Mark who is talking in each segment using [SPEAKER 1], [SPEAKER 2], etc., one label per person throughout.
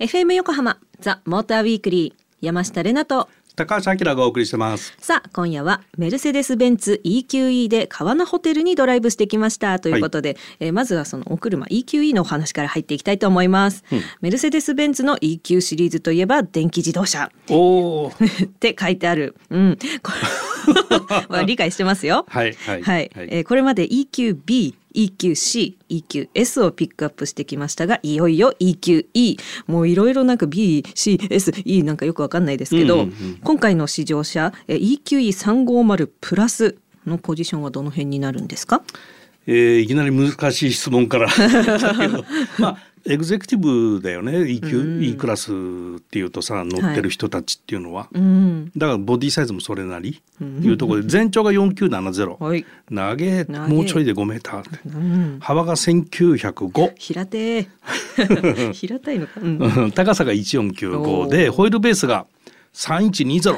[SPEAKER 1] FM 横浜ザ・モーターウィークリー山下れなと
[SPEAKER 2] 高橋明がお送りしてます。
[SPEAKER 1] さあ今夜はメルセデス・ベンツ EQE で川名ホテルにドライブしてきました。ということで、はい、えー、まずはそのお車 EQE のお話から入っていきたいと思います、うん、メルセデス・ベンツの EQ シリーズといえば電気自動車。
[SPEAKER 2] お
[SPEAKER 1] って書いてある。うん。まあ理解してますよ。
[SPEAKER 2] はいはい、
[SPEAKER 1] はい、はい、えー、これまで EQB EQC、EQS をピックアップしてきましたが、いよいよ EQE。もういろいろなんか B、C、S、E なんかよくわかんないですけど、うんうんうん、今回の試乗車、EQE350 プラスのポジションはどの辺になるんですか？
[SPEAKER 2] えー、いきなり難しい質問から まあエグゼクティブだよね E 級、うん、E クラスっていうとさ乗ってる人たちっていうのは、はい、だからボディサイズもそれなり、うん、いうところで全長が4970、はい、長えもうちょいで5メーター、うん、幅が1905
[SPEAKER 1] 平手。平たいのか、
[SPEAKER 2] 高さが1495でホイールベースが3120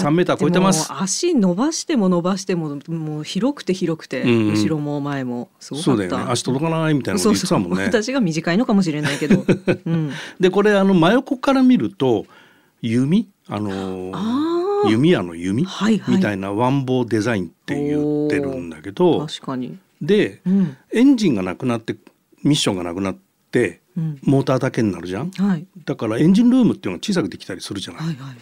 [SPEAKER 2] 3メーター超えてます。
[SPEAKER 1] 足伸ばしても伸ばしてももう広くて広くて、うん、後ろも前もすご
[SPEAKER 2] そうだよね。足届かないみたいなこと言ってたもんね。
[SPEAKER 1] 私が短いのかもしれないけど、
[SPEAKER 2] うん、でこれあの真横から見ると弓？あの弓矢の弓、はいはい、みたいなワンボーデザインって言ってるんだけど
[SPEAKER 1] 確かに。
[SPEAKER 2] で、うん、エンジンがなくなってミッションがなくなってモーターだけになるじゃん、はい、だからエンジンルームっていうのが小さくできたりするじゃない？はいはいはい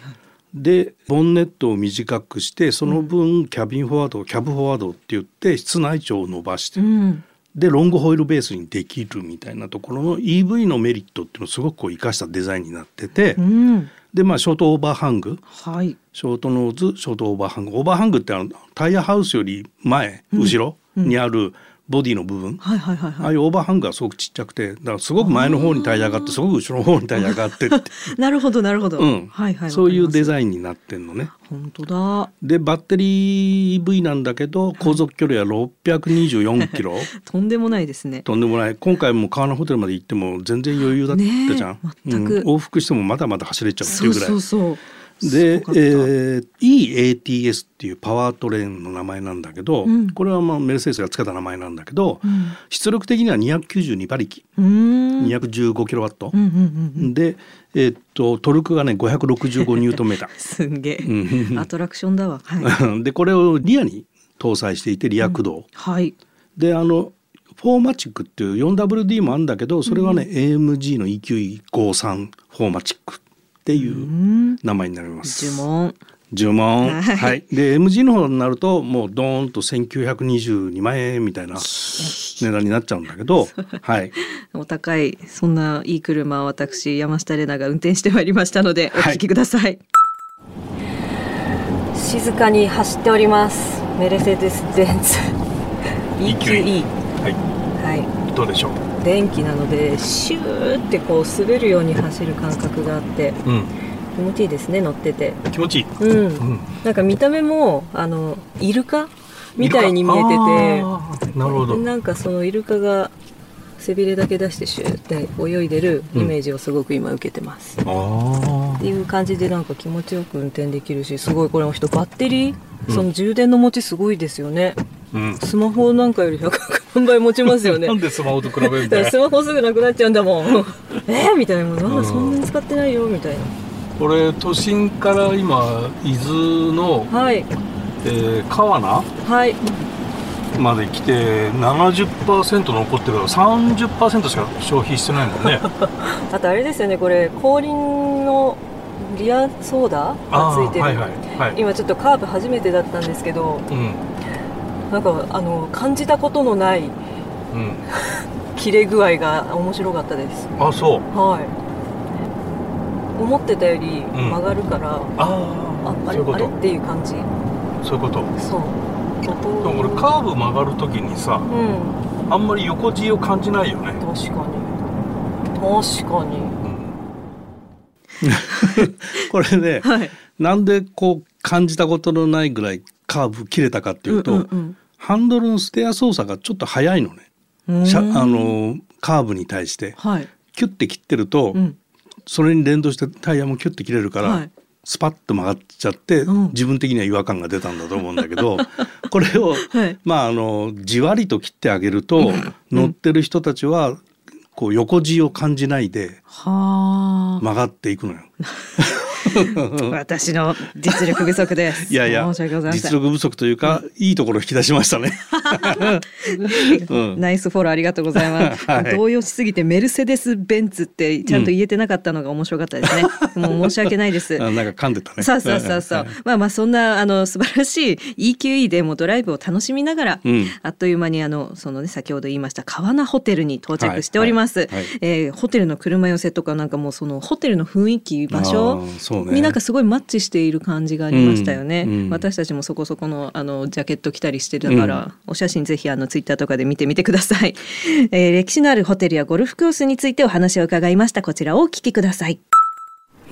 [SPEAKER 2] でボンネットを短くしてその分キャビンフォワード、うん、キャブフォワードって言って室内長を伸ばして、うん、でロングホイールベースにできるみたいなところの EV のメリットっていうのをすごくこう生かしたデザインになってて、うん、でまあショートオーバーハング、はい、ショートノーズショートオーバーハング。オーバーハングってあのタイヤハウスより前後ろにある、ボディの部分、はいはいはいはい、ああいうオーバーハングがすごくちっちゃくてだからすごく前の方にタイヤがあってすごく後ろの方にタイヤがあって
[SPEAKER 1] なるほどなるほど、
[SPEAKER 2] うん。はいはい、そういうデザインになってんのね。
[SPEAKER 1] 本当だ。
[SPEAKER 2] でバッテリー EV なんだけど航続距離は624キロ。
[SPEAKER 1] とんでもないですね。
[SPEAKER 2] とんでもない。今回も川のホテルまで行っても全然余裕だったじゃん、全く、うん、往復してもまだまだ走れちゃうっていうぐらい。
[SPEAKER 1] そうそうそう
[SPEAKER 2] で、えー、EATS っていうパワートレーンの名前なんだけど、うん、これはまあメルセデスがつけた名前なんだけど、うん、出力的には292馬力。215キロワット、うんうんうん、で、えー、っとトルクがね565ニュートンメーター。
[SPEAKER 1] すんげえ。アトラクションだわ、
[SPEAKER 2] はい、でこれをリアに搭載していてリア駆動、
[SPEAKER 1] はい、で
[SPEAKER 2] あのフォーマチックっていう 4WD もあるんだけどそれはね、AMG の EQ53 フォーマチックっていう名前になります。
[SPEAKER 1] 呪文。
[SPEAKER 2] 呪文。はい、で MG の方になるともうドーンと1922万円みたいな 値段になっちゃうんだけどはい。
[SPEAKER 1] お高い。そんないい車私山下玲奈が運転してまいりましたのでお聞きください、はい、静かに走っております。メルセデス・ベンツ。EQE
[SPEAKER 2] はい、はい、どうでしょう？
[SPEAKER 1] 電気なのでシューってこう滑るように走る感覚があって、うん、気持ちいいですね乗ってて。
[SPEAKER 2] 気持ちいい、
[SPEAKER 1] うん、うん、なんか見た目もあのイルカみたいに見えて
[SPEAKER 2] てなるほど。
[SPEAKER 1] なんかそのイルカが背びれだけ出してシューって泳いでるイメージをすごく今受けてます、うん、っていう感じでなんか気持ちよく運転できるしすごいこれも人バッテリー、その充電の持ちすごいですよね、うん、スマホなんかより100倍持ちますよね。
[SPEAKER 2] なんでスマホと比べるんだ
[SPEAKER 1] スマホすぐなくなっちゃうんだもん。えー、みたいな。なん。だそんなに使ってないよみたいな。
[SPEAKER 2] これ都心から今伊豆の、はい。えー、川名
[SPEAKER 1] はい。
[SPEAKER 2] まで来て70%残ってるから30%しか消費してないもんね。
[SPEAKER 1] あとあれですよねこれ後輪のリアソーダがついてる、はいはいはい、今ちょっとカーブ初めてだったんですけど、うん、なんかあの感じたことのない、うん、切れ具合が面白かったです。
[SPEAKER 2] あそう。
[SPEAKER 1] はい。思ってたより曲がるから、うん、あ
[SPEAKER 2] あ
[SPEAKER 1] あれあれっていう感じ。
[SPEAKER 2] そういうこと。
[SPEAKER 1] そう。
[SPEAKER 2] でも俺カーブ曲がるときにさ、うん、あんまり横 G を感じないよね。
[SPEAKER 1] 確かに。確かに、
[SPEAKER 2] これね、はい、なんでこう感じたことのないぐらいカーブ切れたかっていうと、うんうんうん、ハンドルのステア操作がちょっと速いのね。あのカーブに対して、はい、キュッて切ってると、うん、それに連動してタイヤもキュッて切れるから、はい、スパッと曲がっちゃって、うん、自分的には違和感が出たんだと思うんだけど これを、はい、まああのじわりと切ってあげると、乗ってる人たちはこう横地を感じないで曲がっていくのよ。
[SPEAKER 1] 私の実力不足です。
[SPEAKER 2] いやいや、実力不足というか、うん、いいところ引き出しましたね。
[SPEAKER 1] うん、ナイスフォローありがとうございます。はい、動揺しすぎてメルセデスベンツってちゃんと言えてなかったのが面白かったですね。うん、もう申し訳ないです。
[SPEAKER 2] なんか噛んでたね。
[SPEAKER 1] そうそうそうそう。まあまあそんなあの素晴らしい EQE でもドライブを楽しみながら、あっという間にあのそのね先ほど言いました川名ホテルに到着しております。はいはい、えー、ホテルの車寄せとかなんかもうそのホテルの雰囲気場所になんかすごいマッチしている感じがありましたよね、うんうん、私たちもそこそこのあのジャケット着たりしてたから、うん、お写真ぜひあのツイッターとかで見てみてください、えー、歴史のあるホテルやゴルフコースについてお話を伺いました。こちらをお聞きください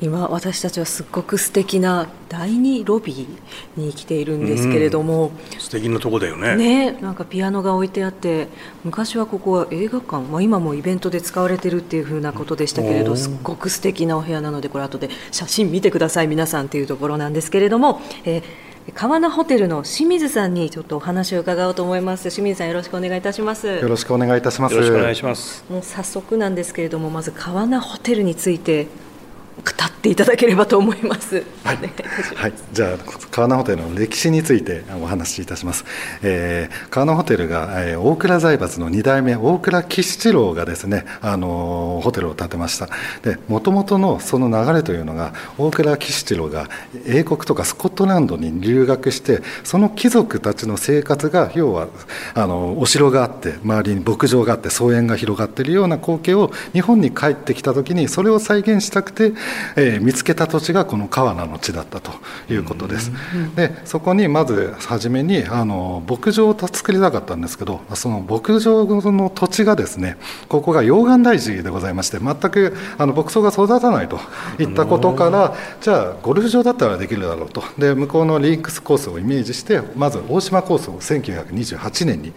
[SPEAKER 1] 今私たちはすっごく素敵な第二ロビーに来ているんですけれども、
[SPEAKER 2] うん、素敵なとこだよね。
[SPEAKER 1] ねなんかピアノが置いてあって昔はここは映画館、まあ、今もイベントで使われてるっていうふうなことでしたけれどすっごく素敵なお部屋なのでこれ後で写真見てください皆さんっていうところなんですけれども、えー川名ホテルの清水さんにちょっとお話を伺おうと思います。清水さんよろしくお願いいたします。
[SPEAKER 3] よろしくお願いいたします。
[SPEAKER 2] よろしくお願いします。
[SPEAKER 1] もう早速なんですけれどもまず川名ホテルについて語っていただければと思います。
[SPEAKER 3] はい、はい、じゃあ川名ホテルの歴史についてお話しいたします。えー、川名ホテルが、えー、大倉財閥の2代目大倉吉七郎がですね、あのー、ホテルを建てました。で、もともとのその流れというのが大倉吉七郎が英国とかスコットランドに留学して、その貴族たちの生活が要はあのお城があって周りに牧場があって草原が広がっているような光景を日本に帰ってきた時にそれを再現したくてえー、見つけた土地がこの川名の地だったということです。でそこにまず初めにあの牧場を作りたかったんですけどその牧場の土地がですねここが溶岩大地でございまして全くあの牧草が育たないといったことからじゃあゴルフ場だったらできるだろうとで向こうのリンクスコースをイメージしてまず大島コースを1928年に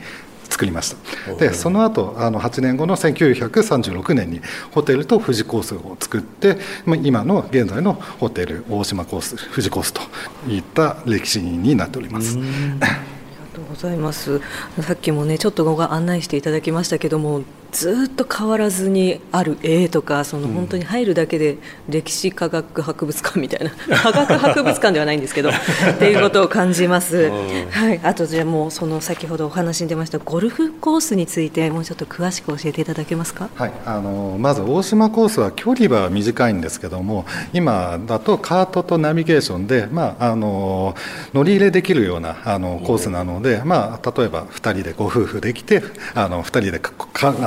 [SPEAKER 3] 作りました。でその後あの8年後の1936年にホテルと富士コースを作って今の現在のホテル大島コース富士コースといった歴史になっております。
[SPEAKER 1] とう ございます。さっきもねちょっとご案内していただきましたけどもずっと変わらずにある絵とかその本当に入るだけで歴史科学博物館みたいな科学博物館ではないんですけど っていうことを感じます、はい、あとじゃあもうその先ほどお話に出ましたゴルフコースについてもうちょっと詳しく教えていただけますか、
[SPEAKER 3] はい、あのまず大島コースは距離は短いんですけども今だとカートとナビゲーションで、まあ、あの乗り入れできるようなあのコースなので、まあ、例えば2人でご夫婦できてあの2人でか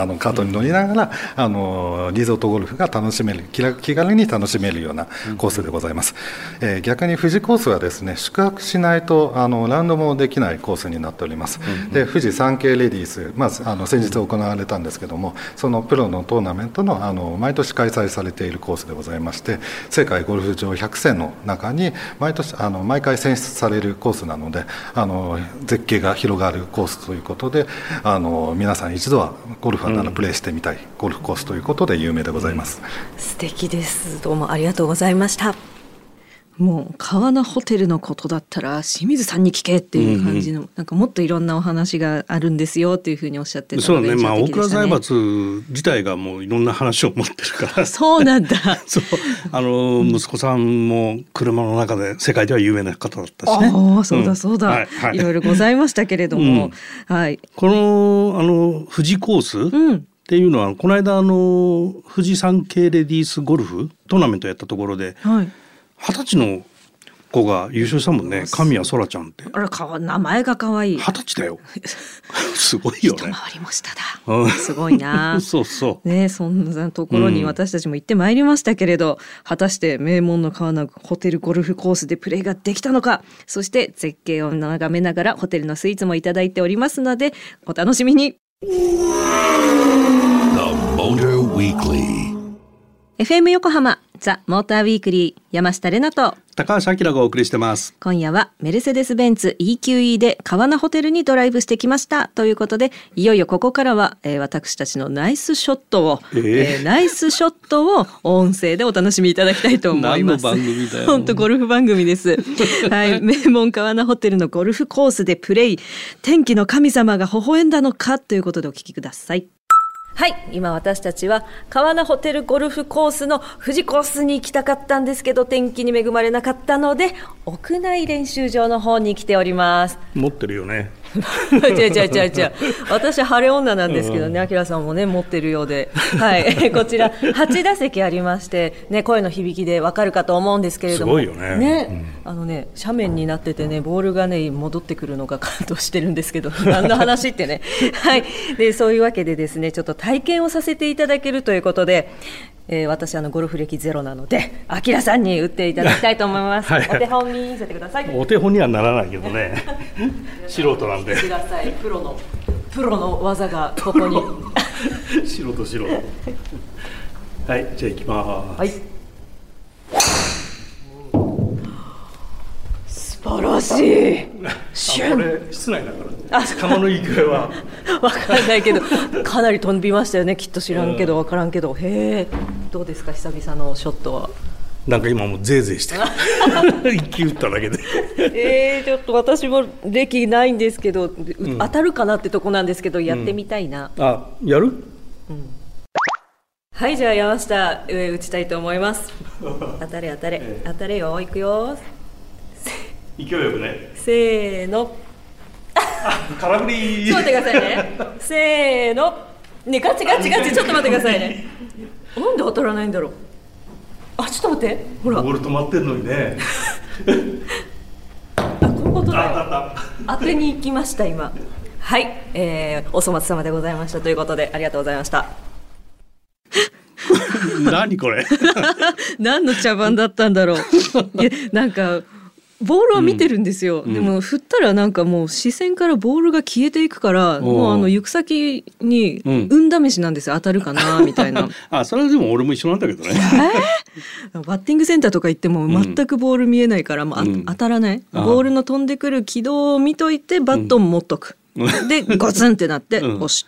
[SPEAKER 3] あのカートに乗りながらあのリゾートゴルフが楽しめる気軽に楽しめるようなコースでございます、えー、逆に富士コースはですね宿泊しないとあのラウンドもできないコースになっております、で富士山系レディース、まずあの先日行われたんですけどもそのプロのトーナメントのあの毎年開催されているコースでございまして世界ゴルフ場100選の中に毎年あの毎回選出されるコースなのであの絶景が広がるコースということであの皆さん一度はゴルファーならプレーしてみたいゴルフコースということで有名でございます、
[SPEAKER 1] 素敵です。どうもありがとうございましたもう川名ホテルのことだったら清水さんに聞けっていう感じの、うんうん、なんかもっといろんなお話があるんですよっていうふうにおっしゃってた
[SPEAKER 2] そうね。まあ大倉財閥自体がもういろんな話を持ってるから。
[SPEAKER 1] そうなんだ。
[SPEAKER 2] そう。あの息子さんも車の中で世界では有名な方だったしね。
[SPEAKER 1] ああそうだそうだ、うんはいはい、いろいろございましたけれども、うん、はい。
[SPEAKER 2] このあの富士コース、うん。っていうのはこの間あの富士山系レディースゴルフトーナメントやったところで二十、はい、歳の子が優勝したもんね。神谷そらちゃんって。
[SPEAKER 1] あらか名前が可愛い
[SPEAKER 2] 二十歳だよ。すごいよね。
[SPEAKER 1] 一回りも下だ。すごいな。
[SPEAKER 2] そうそう。
[SPEAKER 1] ねそんなところに私たちも行ってまいりましたけれど、うん、果たして名門の川名ホテルゴルフコースでプレーができたのかそして絶景を眺めながらホテルのスイーツもいただいておりますのでお楽しみに。FM 横浜ザ・モーターウィークリー山下れなと。
[SPEAKER 2] 高橋明がお送りしてます。
[SPEAKER 1] 今夜はメルセデス・ベンツ EQE で川名ホテルにドライブしてきました。ということでいよいよここからは、えー、私たちのナイスショットを、えー、えー、ナイスショットを音声でお楽しみいただきたいと思います。本当ゴルフ番組です。はい名門川名ホテルのゴルフコースでプレイ。天気の神様が微笑んだのかということでお聞きくださいはい今私たちは川名ホテルゴルフコースの富士コースに行きたかったんですけど天気に恵まれなかったので屋内練習場の方に来ております。
[SPEAKER 2] 持ってるよね。
[SPEAKER 1] 違う違う違う違う。私晴れ女なんですけどね、あきらさんもね持ってるようで、はい、こちら8打席ありましてね声の響きでわかるかと思うんですけれども、
[SPEAKER 2] ね、
[SPEAKER 1] ね、うん、あのね斜面になっててねボールがね戻ってくるのが感動してるんですけど 何の話ってね、はい、でそういうわけでですねちょっと体験をさせていただけるということで。えー、私あのゴルフ歴ゼロなので、あきらさんに打っていただきたいと思います。はい、お手本見せてください。
[SPEAKER 2] お手本にはならないけどね。素人なんで。
[SPEAKER 1] ください。プロのプロの技がここに。
[SPEAKER 2] 素人素人。はい、じゃあ行きます。
[SPEAKER 1] はい。素晴らしい。
[SPEAKER 2] これ室内だから。あ、釜のいい具合は。
[SPEAKER 1] わかんないけど、かなり飛びましたよね。きっと知らんけど、わからんけど、へえ。どうですか、久々のショットは？
[SPEAKER 2] なんか今もぜいぜいして 一気打っただけで。
[SPEAKER 1] えー、ちょっと私も歴ないんですけど、うん、当たるかなってとこなんですけどやってみたいな、
[SPEAKER 2] うん、あやる、うん、
[SPEAKER 1] はいじゃあ山下上打ちたいと思います。当たれ当たれ、えー、当たれよ。いくよ
[SPEAKER 2] 勢いよくね。
[SPEAKER 1] せーの。
[SPEAKER 2] 空振り。
[SPEAKER 1] ちょっと待ってくださいね。せーの。ねガチガチガチちょっと待ってくださいね。なんで当たらないんだろう。あちょっと待って。ほら。
[SPEAKER 2] ボール止まってんのにね。
[SPEAKER 1] あこういうことだ。よ当てに行きました今。はい、えー、お粗末様でございました。ということでありがとうございました。
[SPEAKER 2] 何これ。
[SPEAKER 1] 何の茶番だったんだろう。いやなんかボールは見てるんですよ、うん、でも振ったらなんかもう視線からボールが消えていくからもうあの行く先に運試しなんですよ、当たるかな？みたいな。
[SPEAKER 2] あそれはでも俺も一緒なんだけどね、
[SPEAKER 1] えー、バッティングセンターとか行っても全くボール見えないから、まあ、当たらない。ボールの飛んでくる軌道を見といてバットン持っとく、でゴツンってなって、よし。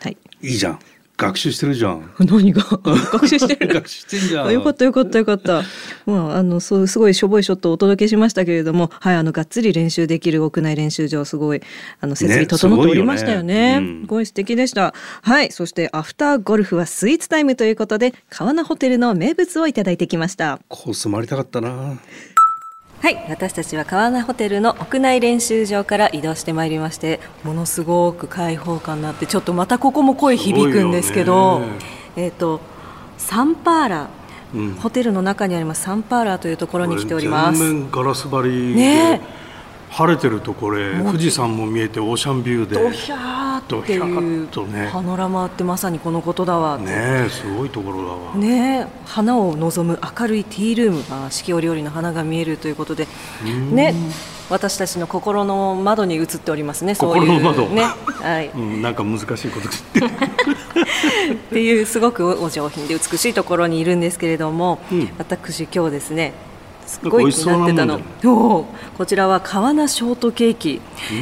[SPEAKER 1] はい。
[SPEAKER 2] いいじゃん学習してるじゃん。
[SPEAKER 1] 何が？学習してる？
[SPEAKER 2] 学習してんじゃん。
[SPEAKER 1] よかったよかったよかった。まああのそうすごいしょぼいショットをお届けしましたけれども、はいあのがっつり練習できる屋内練習場すごいあの設備整っておりましたよね。ねすごい、ねうん、すごい素敵でした。はいそしてアフターゴルフはスイーツタイムということで川名ホテルの名物をいただいてきました。
[SPEAKER 2] コース回りたかったな。
[SPEAKER 1] はい私たちは川名ホテルの屋内練習場から移動してまいりましてものすごく開放感があってちょっとまたここも声響くんですけどえっ、ー、とサンパーラうん、ホテルの中にありますサンパーラーというところに来ております。
[SPEAKER 2] 全面ガラス張りね晴れてるとこれ富士山も見えてオーシャンビューで。
[SPEAKER 1] ドヒャーっていうね、パノラマってまさにこのことだわ。
[SPEAKER 2] ねすごいところだわ。
[SPEAKER 1] ね花を望む明るいティールームあ四季折々の花が見えるということで。ね私たちの心の窓に映っておりますね
[SPEAKER 2] そういう。窓。
[SPEAKER 1] ねはい、
[SPEAKER 2] うん、なんか難しいこと
[SPEAKER 1] っていうすごくお上品で美しいところにいるんですけれども、うん、私今日ですねすごい気になってたの。こちらは川名ショートケーキ、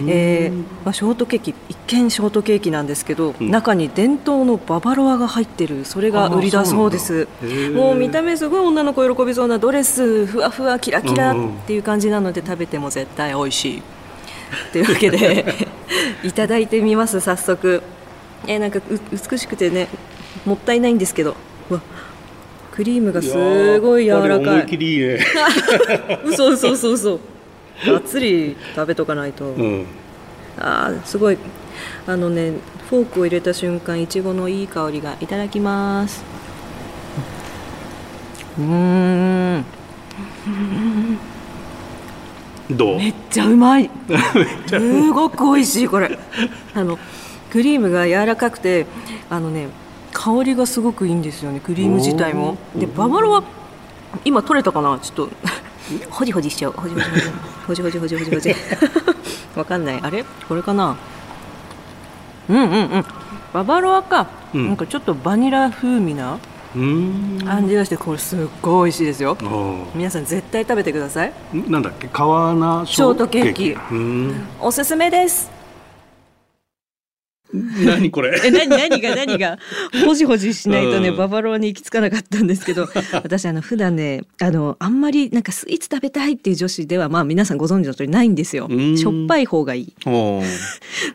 [SPEAKER 1] えーまあ、ショートケーキ一見ショートケーキなんですけど、うん、中に伝統のババロアが入ってる。それが売りだそうです。もう見た目すごい女の子喜びそうなドレス。ふわふわキラキラっていう感じなので食べても絶対美味しい。というわけで いただいてみます早速。えー、なんか美しくてねもったいないんですけど。わクリームがすごい柔らかい。いいね、嘘嘘嘘嘘。がっつり食べとかないと。うん、ああすごいあのねフォークを入れた瞬間いちごのいい香りがいただきます。うん
[SPEAKER 2] どう？
[SPEAKER 1] めっちゃうまい すごく美味しいこれあのクリームが柔らかくてあのね香りがすごくいいんですよねクリーム自体も。でババロア今取れたかな？ちょっとほじほじしちゃう。ほじほじほじほじほじほじ わかんない。あれ？これかな？うんうんうん。ババロアか、うん、なんかちょっとバニラ風味な感じがしてこれすっごい美味しいですよ。皆さん絶対食べてください。
[SPEAKER 2] なんだっけ？川な
[SPEAKER 1] ショートケーキ。おすすめです。
[SPEAKER 2] 何これ？
[SPEAKER 1] え何何が何が？ほじほじしないとね、うん、ババロアに行き着かなかったんですけど 私あの普段ねあのあんまりなんかスイーツ食べたいっていう女子ではまあ皆さんご存知の通りないんですよ。しょっぱい方がいい。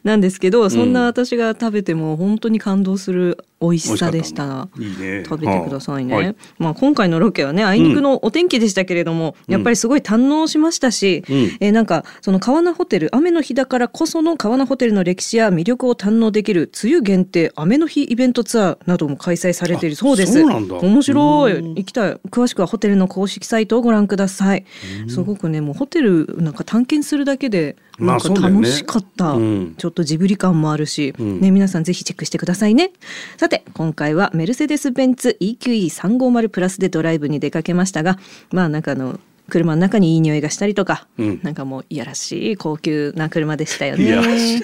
[SPEAKER 1] なんですけどそんな私が食べても本当に感動する美味しさでした。
[SPEAKER 2] いい、ね、
[SPEAKER 1] 食べてくださいね、はい、まあ今回のロケはねあいにくのお天気でしたけれども、うん、やっぱりすごい堪能しましたし、うん、えー、なんかその川名ホテル雨の日だからこその川名ホテルの歴史や魅力を堪能できる梅雨限定雨の日イベントツアーなども開催されているそうです面白い行きたい詳しくはホテルの公式サイトをご覧ください。すごくねもうホテルなんか探検するだけでなんか楽しかった、ねうん、ちょっとジブリ感もあるし、うん、ね皆さんぜひチェックしてくださいね。さて今回はメルセデス・ベンツ EQE350 プラスでドライブに出かけましたがまあなんかあの車の中にいい匂いがしたりとか、うん、なんかもういやらしい高級な車でしたよね。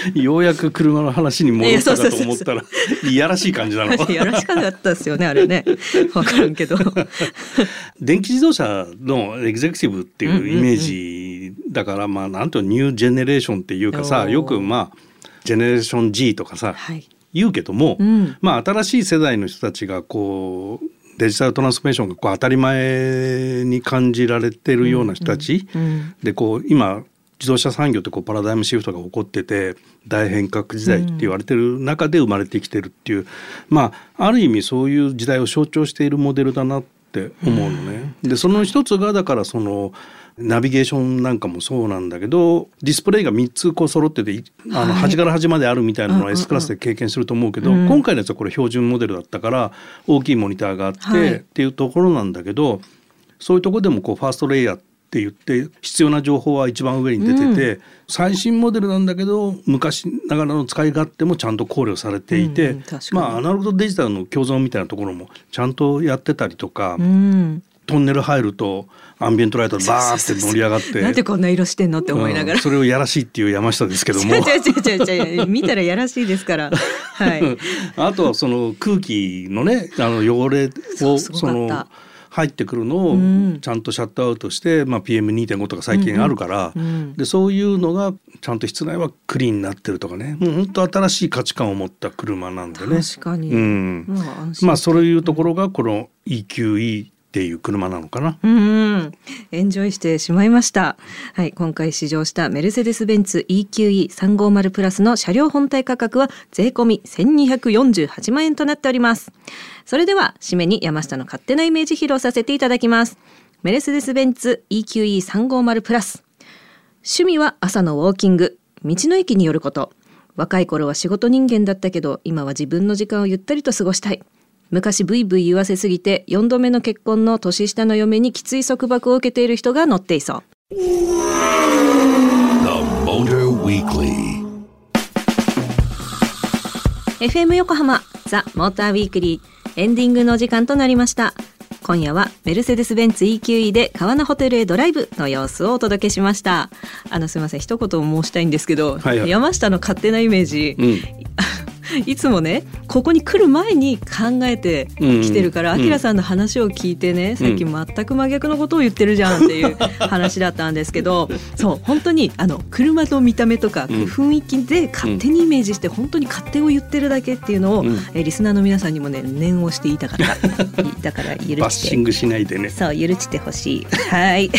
[SPEAKER 2] ようやく車の話に戻ったかと思ったらいやらしい感じな。の。
[SPEAKER 1] いやらしかったですよねあれね。わからんけど。
[SPEAKER 2] 電気自動車のエグゼクティブっていうイメージだから、まあなんとニュージェネレーションっていうかさよくまあジェネレーション G とかさ、はい、言うけども、うん、まあ新しい世代の人たちがこうデジタルトランスフォーメーションがこう当たり前に感じられてるような人たち、うんうん、でこう今自動車産業ってこうパラダイムシフトが起こってて大変革時代って言われてる中で生まれてきてるっていう、うん、まあある意味そういう時代を象徴しているモデルだなって思うのね。でその一つがだからそのナビゲーションなんかもそうなんだけどディスプレイが3つこう揃っててあの端から端まであるみたいなのは S クラスで経験すると思うけど、今回のやつはこれ標準モデルだったから大きいモニターがあって、っていうところなんだけどそういうとこでもこうファーストレイヤーって言って必要な情報は一番上に出てて、うん、最新モデルなんだけど昔ながらの使い勝手もちゃんと考慮されていて、うん、まあアナログとデジタルの共存みたいなところもちゃんとやってたりとか、うん、トンネル入るとアンビエントライトでバーって盛り上がって
[SPEAKER 1] なんでこんな色してんのって思いながら、うん、
[SPEAKER 2] それをやらしいっていう山下ですけども。
[SPEAKER 1] 見たらやらしいですから。はい。
[SPEAKER 2] あとはその空気のねあの汚れをその入ってくるのをちゃんとシャットアウトして、まあ、PM2.5 とか最近あるから、でそういうのがちゃんと室内はクリーンになってるとかね。もう本当新しい価値観を持った車なんでね。
[SPEAKER 1] 確かに、
[SPEAKER 2] うん、まあそういうところがこの EQE っていう車なのかな。
[SPEAKER 1] うん、エンジョイしてしまいました。はい、今回試乗したメルセデス・ベンツ EQE350 プラスの車両本体価格は税込み1248万円となっております。それでは締めに山下の勝手なイメージ披露させていただきます。メルセデス・ベンツ EQE350 プラス。趣味は朝のウォーキング、道の駅によること。若い頃は仕事人間だったけど、今は自分の時間をゆったりと過ごしたい。昔ブイブイ言わせすぎて4度目の結婚の年下の嫁にきつい束縛を受けている人が乗っていそう。FM 横浜ザ・モーターウィークリーエンディングの時間となりました。今夜はメルセデス・ベンツ EQE で川名ホテルへドライブの様子をお届けしました。あのすみません。一言申したいんですけど、はいはい、山下の勝手なイメージ、うん いつもねここに来る前に考えてきてるから、あきらさんの話を聞いてね、さっき全く真逆のことを言ってるじゃんっていう 話だったんですけど、そう本当にあの車の見た目とか雰囲気で勝手にイメージして本当に勝手を言ってるだけっていうのを、えリスナーの皆さんにもね念をして言いたかった。だから 許して。バッ
[SPEAKER 2] シングしないでね。
[SPEAKER 1] そう許してほしい。はい。い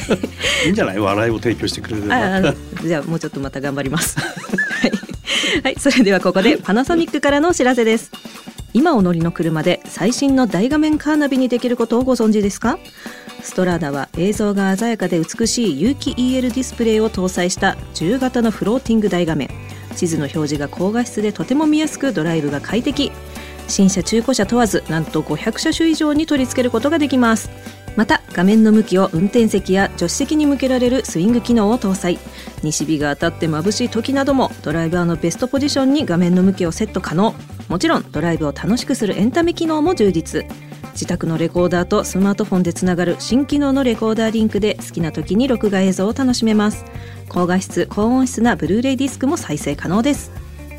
[SPEAKER 2] いんじゃない？笑いを提供してくれる
[SPEAKER 1] じゃあもうちょっとまた頑張ります。はい はいそれではここでパナソニックからのお知らせです。今お乗りの車で最新の大画面カーナビにできることをご存知ですか？ストラーダは映像が鮮やかで美しい有機 EL ディスプレイを搭載した10型のフローティング大画面。地図の表示が高画質でとても見やすくドライブが快適。新車中古車問わずなんと500車種以上に取り付けることができます。また画面の向きを運転席や助手席に向けられるスイング機能を搭載。西日が当たって眩しい時などもドライバーのベストポジションに画面の向きをセット可能。もちろんドライブを楽しくするエンタメ機能も充実。自宅のレコーダーとスマートフォンでつながる新機能のレコーダーリンクで好きな時に録画映像を楽しめます。高画質高音質なブルーレイディスクも再生可能です。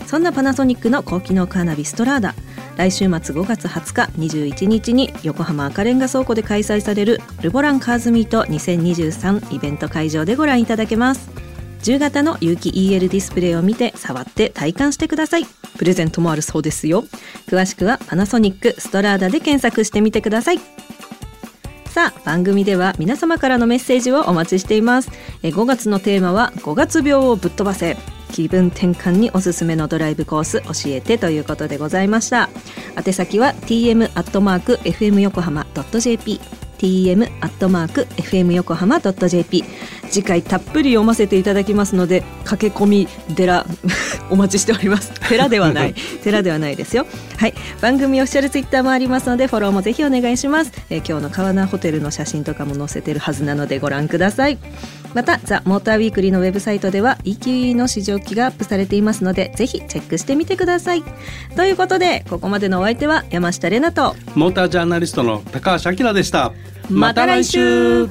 [SPEAKER 1] そんなパナソニックの高機能カーナビストラーダ。来週末5月20日21日に横浜赤レンガ倉庫で開催されるルボランカーズミート2023イベント会場でご覧いただけます。10型の有機 EL ディスプレイを見て触って体感してください。プレゼントもあるそうですよ。詳しくはパナソニックストラーダで検索してみてください。さあ番組では皆様からのメッセージをお待ちしています。え5月のテーマは5月病をぶっ飛ばせ。気分転換におすすめのドライブコース教えてということでございました。宛先は tm アットマーク fm 横浜 .jp tm アットマーク fm 横浜 .jp 次回たっぷり読ませていただきますので駆け込み寺 お待ちしております。寺ではない。寺ではないですよ。はい。番組オフィシャルツイッターもありますのでフォローもぜひお願いします、えー、今日の川名ホテルの写真とかも載せてるはずなのでご覧くださいまたザ・モーターウィークリーのウェブサイトでは EQE の試乗機がアップされていますのでぜひチェックしてみてください。ということでここまでのお相手は山下玲奈と
[SPEAKER 2] モータージャーナリストの高橋明でした。
[SPEAKER 1] また来週